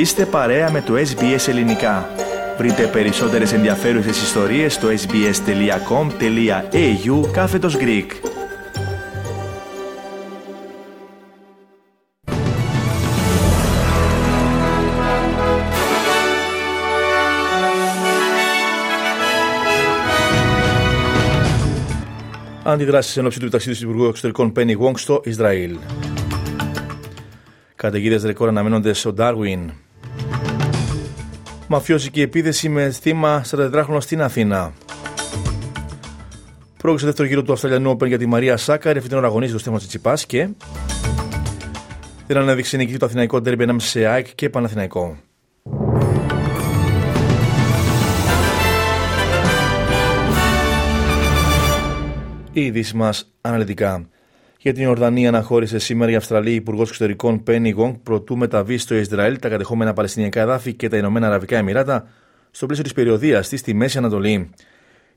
Είστε παρέα με το SBS Ελληνικά. Βρείτε περισσότερες ενδιαφέρουσες ιστορίες στο sbs.com.au κάθετος Greek. Αντιδράσεις εν ώψη του ταξίδιου του Υπουργού Εξωτερικών Penny Wong στο Ισραήλ. Καταιγίδες ρεκόρ αναμένονται στο Ντάρουιν. Μαφιόζικη επίθεση με θύμα 44χρονο στην Αθήνα. Πρόκειται δεύτερο γύρο του Αυστραλιανού Open για τη Μαρία Σάκαρη. Αυτή την ώρα αγωνίζει το στέμα Τσιτσιπάς και. Δεν ανέδειξε νικητή το Αθηναϊκό Ντέρμπι ανάμεσα σε ΑΕΚ και Παναθηναϊκό. Οι ειδήσεις μας αναλυτικά. Για την Ορδανία αναχώρησε σήμερα η Αυστραλή Υπουργός Εξωτερικών Πένι Γονγκ προτού μεταβεί στο Ισραήλ, τα κατεχόμενα Παλαιστινιακά εδάφη και τα Ηνωμένα Αραβικά Εμμυράτα στο πλαίσιο της περιοδίας της στη Μέση Ανατολή.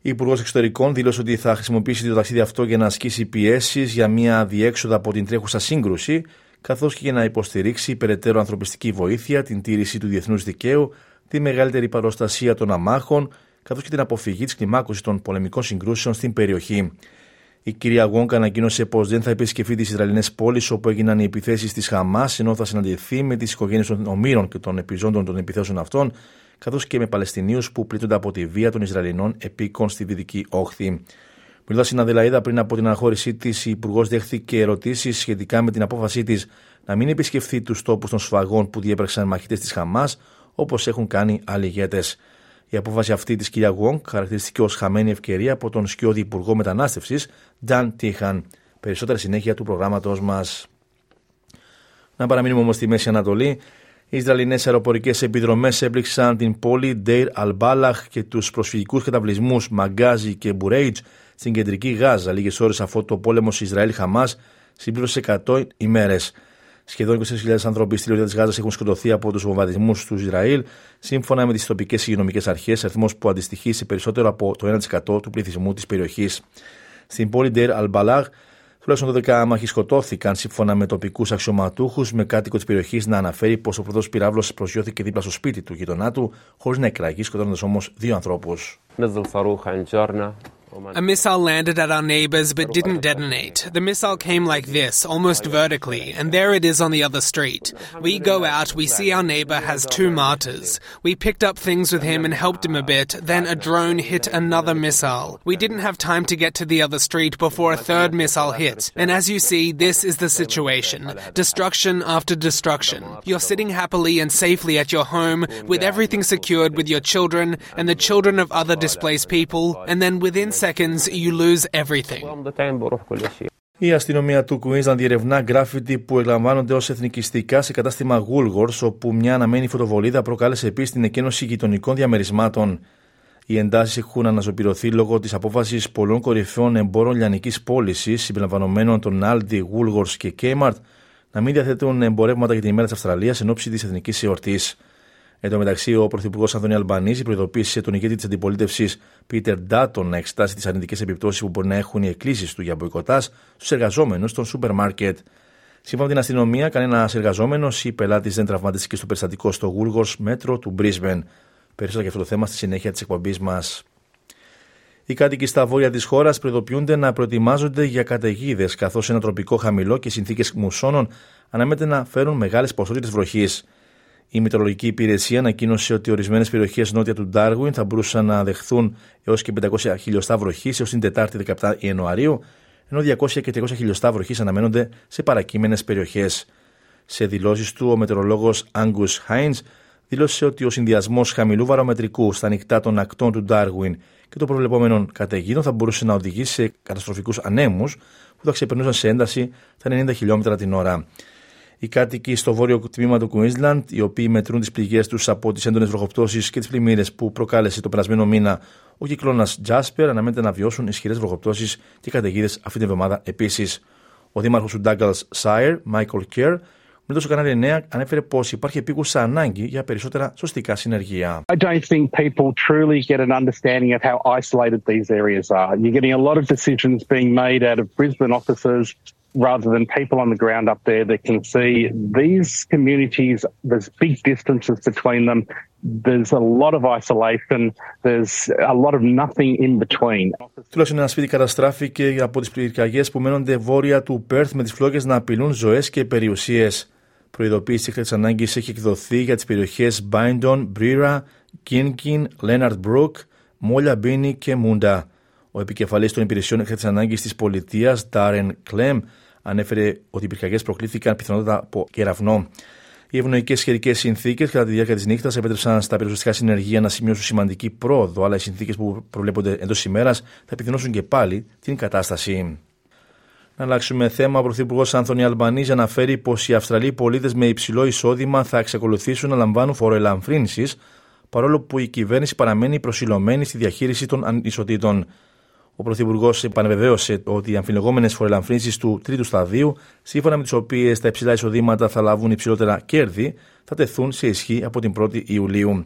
Η Υπουργός Εξωτερικών δήλωσε ότι θα χρησιμοποιήσει το ταξίδι αυτό για να ασκήσει πιέσεις για μια διέξοδο από την τρέχουσα σύγκρουση, καθώς και για να υποστηρίξει περαιτέρω ανθρωπιστική βοήθεια, την τήρηση του διεθνούς δικαίου, τη μεγαλύτερη παροστασία των αμάχων, καθώς και την αποφυγή της κλιμάκωσης των πολεμικών συγκρούσεων στην περιοχή. Η κυρία Γουόγκ ανακοίνωσε πως δεν θα επισκεφθεί τις Ισραηλινές πόλεις όπου έγιναν οι επιθέσεις της Χαμάς, ενώ θα συναντηθεί με τις οικογένειες των ομήρων και των επιζώντων των επιθέσεων αυτών, καθώς και με Παλαιστινίους που πλήττονται από τη βία των Ισραηλινών επίκων στη Δυτική Όχθη. Μιλώντας στην Αδελαίδα πριν από την αναχώρησή της, η Υπουργός δέχθηκε ερωτήσεις σχετικά με την απόφασή της να μην επισκεφθεί τους τόπους των σφαγών που διέπραξαν μαχητές της Χαμάς, όπως έχουν κάνει άλλοι ηγέτες. Η απόφαση αυτή της κυρία Γουόγκ χαρακτηρίστηκε ως χαμένη ευκαιρία από τον σκιώδη Υπουργό Μετανάστευσης, Νταν Τίχαν. Περισσότερα συνέχεια του προγράμματος μας. Να παραμείνουμε όμως στη Μέση Ανατολή. Οι Ισραηλινές αεροπορικές επιδρομές έπληξαν την πόλη Ντέιρ Αλμπάλαχ και τους προσφυγικούς καταβλισμούς Μαγκάζι και Μπουρέιτζ στην κεντρική Γάζα, λίγες ώρες αφού το πόλεμος Ισραήλ-Χαμάς συμπλήρωσε 100 ημέρες. Σχεδόν 24.000 άνθρωποι στη λωρίδα της Γάζας έχουν σκοτωθεί από τους βομβαρδισμούς του Ισραήλ, σύμφωνα με τις τοπικές υγειονομικές αρχές, αριθμός που αντιστοιχεί σε περισσότερο από το 1% του πληθυσμού της περιοχής. Στην πόλη Ντέρ Αλμπαλάγ, τουλάχιστον 12 άμαχοι σκοτώθηκαν, σύμφωνα με τοπικούς αξιωματούχους, με κάτοικο της περιοχής να αναφέρει πως ο πρώτος πυράβλος προσγειώθηκε δίπλα στο σπίτι του γειτονά του, χωρίς να εκραγεί, σκοτώνοντας όμως δύο ανθρώπους. A missile landed at our neighbours but didn't detonate. The missile came like this, almost vertically, and there it is on the other street. We go out, we see our neighbour has two martyrs. We picked up things with him and helped him a bit, then a drone hit another missile. We didn't have time to get to the other street before a third missile hit. And as you see, this is the situation. Destruction after destruction. You're sitting happily and safely at your home with everything secured with your children and the children of other displaced people, and then within seconds you lose everything. Η αστυνομία του Queensland διερευνά γκράφιτι που εκλαμβάνονται ως εθνικιστικά σε κατάστημα Woolworths, όπου μια αναμένη φωτοβολίδα προκάλεσε επίσης την εκένωση γειτονικών διαμερισμάτων. Οι εντάσεις έχουν αναζωπηρωθεί λόγω της απόφασης πολλών κορυφαίων εμπόρων λιανικής πώλησης, συμπεριλαμβανομένων των Aldi, Woolworths και Kmart, να μην διαθέτουν εμπορεύματα για την ημέρα της Αυστραλίας εν ώψη της εθνικής εορτής. Εν τω μεταξύ, ο Πρωθυπουργός Ανθωνία Αλμπανίζη προειδοποίησε τον ηγέτη της αντιπολίτευσης Πίτερ Ντάτον να εξετάσει τις αρνητικές επιπτώσεις που μπορεί να έχουν οι εκκλήσεις του για μποϊκοτά στους εργαζόμενους των σούπερ μάρκετ. Σύμφωνα με την αστυνομία, κανένας εργαζόμενος ή πελάτης δεν τραυματίστηκε στο περιστατικό στο Γούργο μέτρο του Brisbane. Περισσότερα για αυτό το θέμα στη συνέχεια της εκπομπής μας. Οι κάτοικοι στα βόρεια της χώρας προειδοποιούνται να προετοιμάζονται για καταιγίδες, καθώς ένα τροπικό χαμηλό και συνθήκες μουσώνων αναμένεται να φέρουν μεγάλες ποσότητες βροχής. Η Μητρολογική Υπηρεσία ανακοίνωσε ότι ορισμένες περιοχές νότια του Ντάργουιν θα μπορούσαν να δεχθούν έως και 500 χιλιοστά βροχής έως την Τετάρτη 17 Ιανουαρίου, ενώ 200 και 300 χιλιοστά βροχής αναμένονται σε παρακείμενες περιοχές. Σε δηλώσεις του, ο μετεωρολόγο Angus Hines δήλωσε ότι ο συνδυασμός χαμηλού βαρομετρικού στα νυχτά των ακτών του Ντάργουιν και των προβλεπόμενων καταιγίδων θα μπορούσε να οδηγήσει σε καταστροφικούς ανέμους που θα ξεπερνούσαν σε ένταση τα 90 χιλιόμετρα την ώρα. Οι κάτοικοι στο βόρειο τμήμα του Queensland, οι οποίοι μετρούν τις πληγές τους από τις έντονες βροχοπτώσεις και τις πλημμύρες που προκάλεσε το περασμένο μήνα ο κυκλώνας Jasper, αναμένεται να βιώσουν ισχυρές βροχοπτώσεις και καταιγίδες αυτή την εβδομάδα επίσης. Ο δήμαρχος του Douglas Shire, Michael Kerr, με το κανάλι 9 ανέφερε πως υπάρχει επίγουσα ανάγκη για περισσότερα σωστικά συνεργεία. I don't think people truly get an understanding of how isolated these areas are. You're getting a lot of decisions being made out of Brisbane offices rather than people on the ground up there that can see these communities, there's big distances between them. There's a lot of isolation. There's a lot of nothing in between. Τουλάχιστον ένα σπίτι καταστράφηκε από τις πυρκαγιέ που μένονται βόρεια του Πέρθ με τις φλόγες να απειλούν ζωές και περιουσίες. Προειδοποίηση έκτακτη ανάγκης έχει εκδοθεί για τις περιοχές Μπάιντον, Μπρίρα, Κίνκιν, Λέναρτ Μπρουκ, Μόλια Μπίνι και Μούντα. Ο επικεφαλής των υπηρεσιών έκτακτη ανάγκης της πολιτείας, Ντάρεν Κλέμ, ανέφερε ότι οι πυρκαγιές προκλήθηκαν πιθανότατα από κεραυνό. Οι ευνοϊκές σχετικές συνθήκες κατά τη διάρκεια της νύχτας επέτρεψαν στα περιοριστικά συνεργεία να σημειώσουν σημαντική πρόοδο, αλλά οι συνθήκες που προβλέπονται εντός ημέρας θα επιδεινώσουν και πάλι την κατάσταση. Να αλλάξουμε θέμα. Ο Πρωθυπουργός Άνθονη Αλμπανίζη αναφέρει πως οι Αυστραλοί πολίτες με υψηλό εισόδημα θα εξακολουθήσουν να λαμβάνουν φοροελαμφρύνσει, παρόλο που η κυβέρνηση παραμένει προσιλωμένη στη διαχείριση των ανισοτήτων. Ο Πρωθυπουργός επανεβεβαίωσε ότι οι αμφιλεγόμενες φορελαμφρύνσεις του τρίτου σταδίου, σύμφωνα με τις οποίες τα υψηλά εισοδήματα θα λάβουν υψηλότερα κέρδη, θα τεθούν σε ισχύ από την 1η Ιουλίου.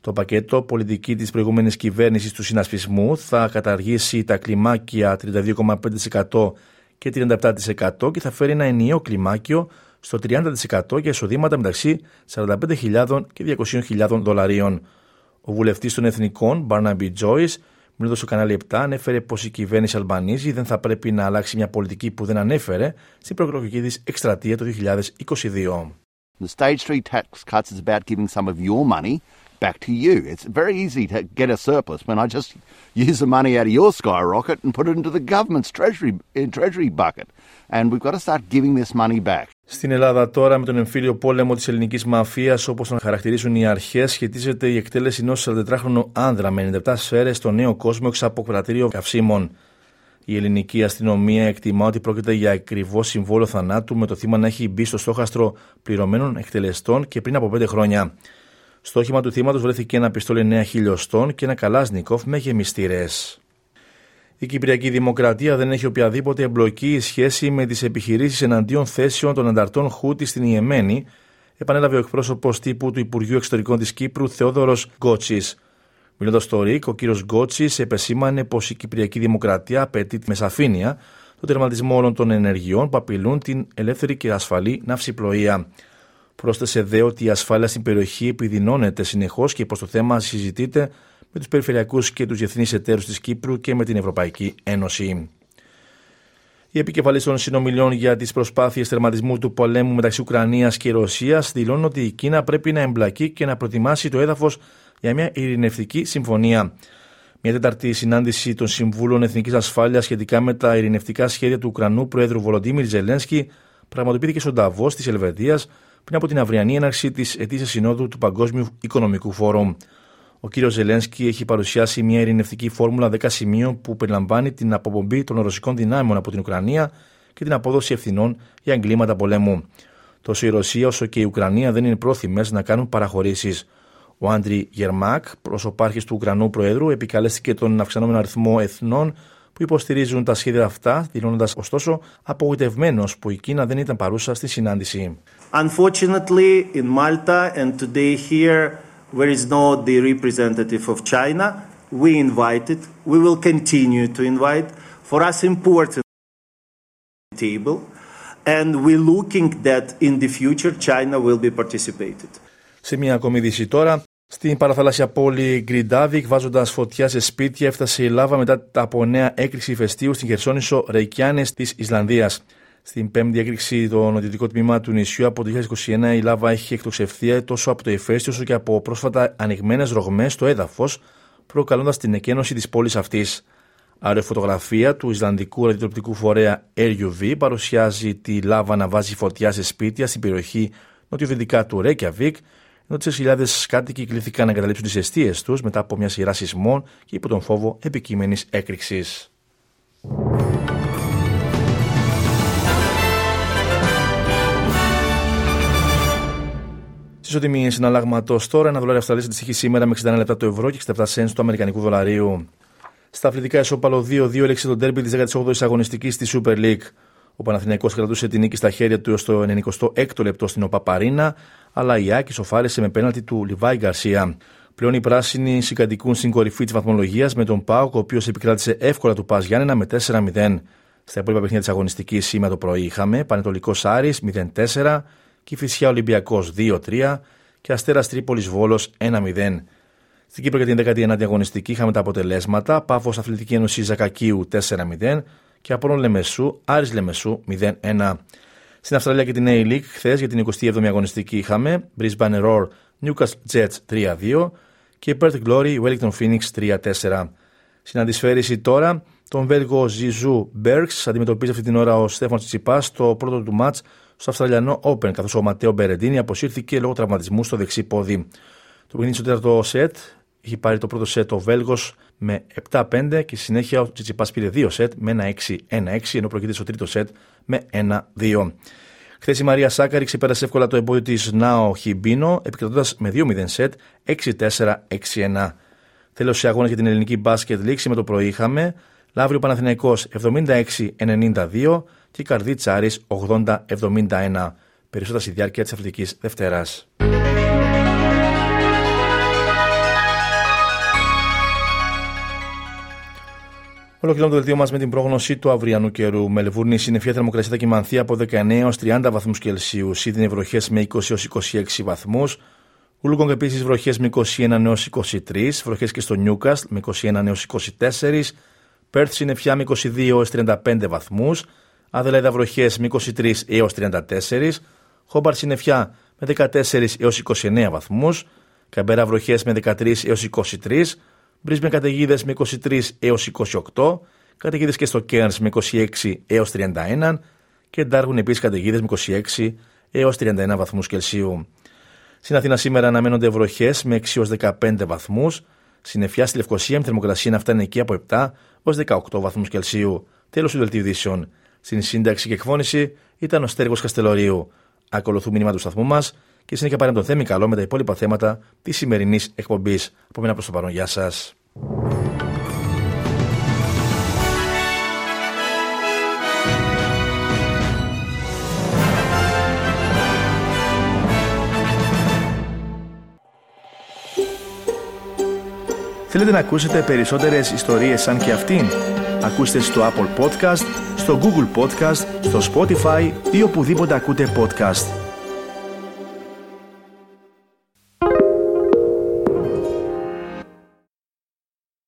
Το πακέτο πολιτική της προηγούμενης κυβέρνησης του συνασπισμού θα καταργήσει τα κλιμάκια 32,5% και 37% και θα φέρει ένα ενιαίο κλιμάκιο στο 30% για εισοδήματα μεταξύ 45.000 και 200.000 δολαρίων. Ο βουλευτής των Εθνικών, Barnaby Joyce, Μιλώντα στο κανάλι 7, ανέφερε πω η κυβέρνηση Αλμπανίζη δεν θα πρέπει να αλλάξει μια πολιτική που δεν ανέφερε στην προεκλογική τη εκστρατεία το 2022. The stage three tax cuts is about giving some of your money back to you. It's very easy to get a surplus when I just use the money out of your skyrocket and put it into the government's treasury treasury bucket. And we've got to start giving this money back. Στην Ελλάδα τώρα με τον εμφύλιο πόλεμο της ελληνικής μαφίας όπως τον χαρακτηρίζουν οι αρχές σχετίζεται η εκτέλεση ενός 44χρονου άνδρα με 97 σφαίρες στο νέο κόσμο εξ από κρατήριο καυσίμων. Η ελληνική αστυνομία εκτιμά ότι πρόκειται για ακριβώς συμβόλο θανάτου με το θύμα να έχει μπει στο στόχαστρο πληρωμένων εκτελεστών και πριν από 5 χρόνια. Στο όχημα του θύματος βρέθηκε ένα πιστόλι 9 χιλιοστών και ένα καλάσνικοφ με γεμιστήρες. Η Κυπριακή Δημοκρατία δεν έχει οποιαδήποτε εμπλοκή σχέση με τις επιχειρήσεις εναντίον θέσεων των ανταρτών Χούτι στην Ιεμένη, επανέλαβε ο εκπρόσωπος τύπου του Υπουργείου Εξωτερικών της Κύπρου, Θεόδωρος Γκότσης. Μιλώντας στο ΡΙΚ, ο κ. Γκότσης επεσήμανε πως η Κυπριακή Δημοκρατία απαιτεί με σαφήνεια τον τερματισμό όλων των ενεργειών που απειλούν την ελεύθερη και ασφαλή ναυσιπλοεία. Πρόσθεσε δε ότι η ασφάλεια στην περιοχή επιδεινώνεται συνεχώς και πως το θέμα συζητείται με τους περιφερειακούς και τους διεθνείς εταίρους της Κύπρου και με την Ευρωπαϊκή Ένωση. Οι επικεφαλεί των συνομιλιών για τις προσπάθειες τερματισμού του πολέμου μεταξύ Ουκρανίας και Ρωσίας δηλώνουν ότι η Κίνα πρέπει να εμπλακεί και να προετοιμάσει το έδαφος για μια ειρηνευτική συμφωνία. Μια τέταρτη συνάντηση των Συμβούλων Εθνικής Ασφάλειας σχετικά με τα ειρηνευτικά σχέδια του Ουκρανού Προέδρου Βολοντίμιρ Ζελένσκι πραγματοποιήθηκε στον Ταβό της Ελβετίας πριν από την αυριανή έναρξη της ετήσιας συνόδου του Παγκόσμιου Οικονομικού Φόρουμ. Ο κ. Ζελένσκι έχει παρουσιάσει μια ειρηνευτική φόρμουλα 10 σημείων που περιλαμβάνει την αποπομπή των ρωσικών δυνάμεων από την Ουκρανία και την απόδοση ευθυνών για εγκλήματα πολέμου. Τόσο η Ρωσία όσο και η Ουκρανία δεν είναι πρόθυμες να κάνουν παραχωρήσεις. Ο Άντρι Γερμάκ, προσωπάρχης του Ουκρανού Προέδρου, επικαλέστηκε τον αυξανόμενο αριθμό εθνών που υποστηρίζουν τα σχέδια αυτά, δηλώνοντας ωστόσο απογοητευμένος που η Κίνα δεν ήταν παρούσα στη συνάντηση. Unfortunately, in Malta and today here, where is not the representative of China, we invited, we will continue to invite, for us important table, and we're looking that in the future China will be participated. Σε μια ακόμη δύση τώρα, στην παραθαλάσσια πόλη Γκριντάβικ, βάζοντας φωτιά σε σπίτια, έφτασε η λάβα μετά από νέα έκρηξη ηφαιστείου στην Χερσόνησο Ρεϊκιάνες της Ισλανδίας. Στην πέμπτη έκρηξη το νοτιωτικό τμήμα του νησιού από το 2021 η λάβα έχει εκτοξευθεί τόσο από το ηφαίστειο όσο και από πρόσφατα ανοιγμένες ρογμές στο έδαφος, προκαλώντας την εκένωση της πόλης αυτής. Αεροφωτογραφία του Ισλανδικού ραδιοτροπτικού φορέα RUV παρουσιάζει τη λάβα να βάζει φωτιά σε σπίτια στην περιοχή νοτιοδυτικά του Ρέκιαβικ, ενώ τι χιλιάδες κάτοικοι κλήθηκαν να εγκαταλείψουν τις αιστείες τους μετά από μια σειρά σεισμών και υπό τον φόβο επικείμενης έκρηξης. Στι οτιμίε συναλλάγματο τώρα, ένα δολάριο Αυστραλία αντιστοιχεί σήμερα με 61 λεπτά το ευρώ και 67 cents του Αμερικανικού δολαρίου. Στα αθλητικά ισόπαλο 2-2 έλεξε τον τέρμπι της 18η αγωνιστικής στη Super League. Ο Παναθηναϊκός κρατούσε την νίκη στα χέρια του έως το 96ο λεπτό στην Οπαπαρίνα, αλλά η Άκη σοφάρισε με πέναλτι του Λιβάη Γκαρσία. Πλέον οι πράσινοι συγκατοικούν στην κορυφή της βαθμολογίας με τον Πάοκ, ο οποίος επικράτησε εύκολα του Πα Γιάννενα με 4-0. Στα υπόλοιπα παιχνίδια της αγωνιστικής σήμερα το πρωί είχαμε Πανετολικός Άρης 0-4, Κυφυσιά Ολυμπιακός 2-3 και Αστέρας Τρίπολης Βόλος 1-0. Στην Κύπρο για την 19η αγωνιστική είχαμε τα αποτελέσματα. Πάφο Αθλητική Ένωση Ζακακίου 4-0 και Απόλων Λεμεσού Άρης Λεμεσού 0-1. Στην Αυστραλία και την A-League χθες για την 27η αγωνιστική είχαμε Brisbane Roar Newcastle Jets 3-2 και Perth Glory Wellington Phoenix 3-4. Στην αντισφαίρηση τώρα, τον Βέλγο Ζιζού Μπέρξ αντιμετωπίζει αυτή την ώρα ο Στέφαν Τσιπάς στο πρώτο του μάτ στο Αυστραλιανό Open, καθώς ο Ματέο Μπερεντίνη αποσύρθηκε λόγω τραυματισμού στο δεξί πόδι. Το παιχνίδι στο τέταρτο σετ είχε πάρει το πρώτο σετ ο Βέλγος με 7-5 και στη συνέχεια ο Τσιτσιπάς πήρε 2 σετ με 1-6-1-6, ενώ προκείται στο τρίτο σετ με 1-2. Χθες η Μαρία Σάκαρη ξεπέρασε εύκολα το εμπόδιο της Νάο Χιμπίνο, επικρατώντας με 2-0 σετ 6-4-6-1. Τέλος σε αγώνα για την ελληνική μπάσκετ λήξη με το πρωί είχαμε Λαύριο Παναθηναϊκός 76-92 και Καρδίτσα Άρης 80-71. Περισσότερα στη διάρκεια της Αθλητικής Δευτέρας. Ολοκληρώνουμε το δελτίο μας με την πρόγνωση του αυριανού καιρού. Μελβούρνη συννεφιά θερμοκρασία θα κοιμανθεί από 19 έως 30 βαθμούς Κελσίου. Σίδνη βροχές με 20 έως 26 βαθμούς. Ούλουγκονγκ επίσης βροχές με 21 έως 23. Βροχές και στο Νιούκαστ με 21 έως 24. Πέρθ συννεφιά με 22 έως 35 βαθμούς. Αδελαίδα βροχές με 23 έως 34. Χόμπαρ συννεφιά με 14 έως 29 βαθμούς. Καμπέρα βροχές με 13 έως 23. Μπρίσμε καταιγίδες με 23 έως 28. Καταιγίδες και στο Κέρνς με 26 έως 31. Και Ντάργουν επίσης καταιγίδες με 26 έως 31 βαθμούς Κελσίου. Στην Αθήνα σήμερα αναμένονται βροχές με 6 έως 15 βαθμούς. Συννεφιά στη Λευκοσία με θερμοκρασία να φτάνει εκεί από 7 έως 18 βαθμούς Κελσίου. Τέλος του δελτίου ειδήσεων. Στην σύνταξη και εκφώνηση ήταν ο Στέργος Καστελωρίου. Ακολουθούν μήνυμα του σταθμού μας και συνέχεια πάρε τον Θέμη Καλό με τα υπόλοιπα θέματα της σημερινής εκπομπής. Από μένα προς το παρόν, γεια σας. Θέλετε να ακούσετε περισσότερες ιστορίες σαν και αυτήν; Ακούστε στο Apple Podcast, στο Google Podcast, στο Spotify ή οπουδήποτε ακούτε podcast.